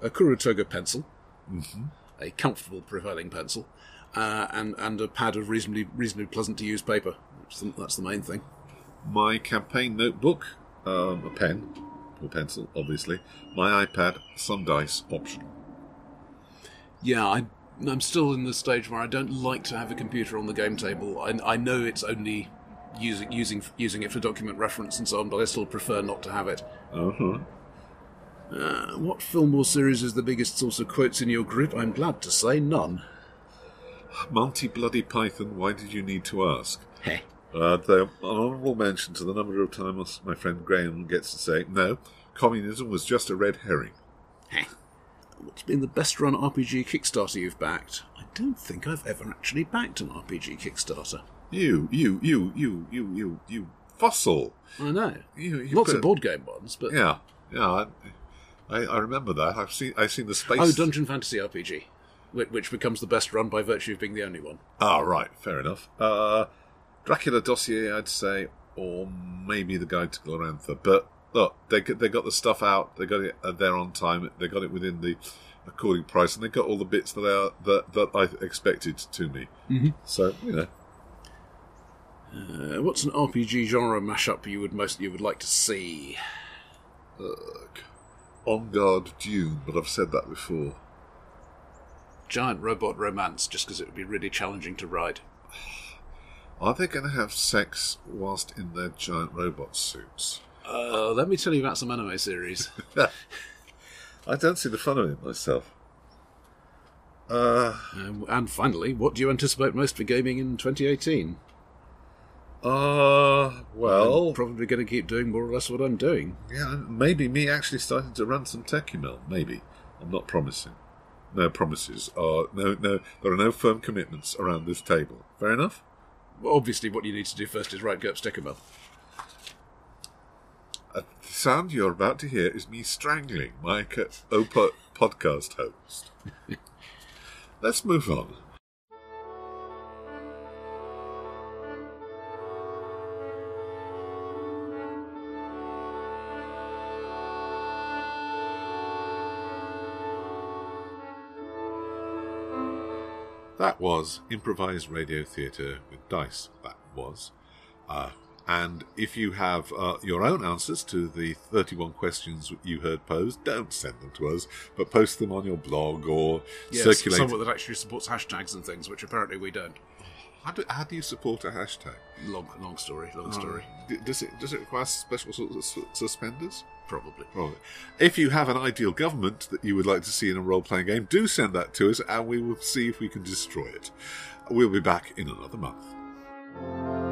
a Kuru Toga pencil, a comfortable prevailing pencil, uh, and and a pad of reasonably reasonably pleasant to use paper. That's the, that's the main thing. My campaign notebook, um, a pen or pencil, obviously. My iPad, some dice, optional. Yeah, I, I'm still in the stage where I don't like to have a computer on the game table. I, I know it's only using using using it for document reference and so on, but I still prefer not to have it. Uh huh. Uh, what film or series is the biggest source of quotes in your group? I'm glad to say none. Monty Bloody Python, why did you need to ask? Heh. Uh, the an honourable mention to the number of times my friend Graham gets to say, no, communism was just a red herring. What's been the best run RPG Kickstarter you've backed? I don't think I've ever actually backed an RPG Kickstarter. You, you, you, you, you, you, you fossil. I know. You, you Lots put- of board game ones, but Yeah, yeah. I, I, I remember that. I've seen, I've seen the space. oh, Dungeon Fantasy RPG, which, which becomes the best run by virtue of being the only one. Ah, right, fair enough. Uh, Dracula dossier, I'd say, or maybe the Guide to Glorantha. But look, they got- they got the stuff out. They got it there on time. They got it within the according price, and they got all the bits that are that that I expected to me. Mm-hmm. So you know, Uh, what's an RPG genre mashup you would most you would like to see? ugh. on guard Dune. But I've said that before. Giant robot romance, just because it would be really challenging to ride. Are they going to have sex whilst in their giant robot suits? Uh, let me tell you about some anime series. I don't see the fun of it myself. Uh, um, and finally, what do you anticipate most for gaming in 2018? uh, well, I'm probably going to keep doing more or less what I'm doing. Yeah, maybe me actually starting to run some Tékumel. Maybe I'm not promising. No promises. Uh, no, no. There are no firm commitments around this table. Fair enough. Obviously, what you need to do first is write GURPS Decibel. Uh, the sound you're about to hear is me strangling my co- Opa podcast host. Let's move on. That was improvised radio theatre with dice. That was. Uh, And if you have uh, your own answers to the 31 questions you heard posed, don't send them to us, but post them on your blog or Yes, circulate. someone that actually supports hashtags and things, which apparently we don't. How, do, how do you support a hashtag? Long, long story, long story. D- Does it does it require special sort of suspenders? Probably. Probably. If you have an ideal government that you would like to see in a role playing game, do send that to us and we will see if we can destroy it. We'll be back in another month.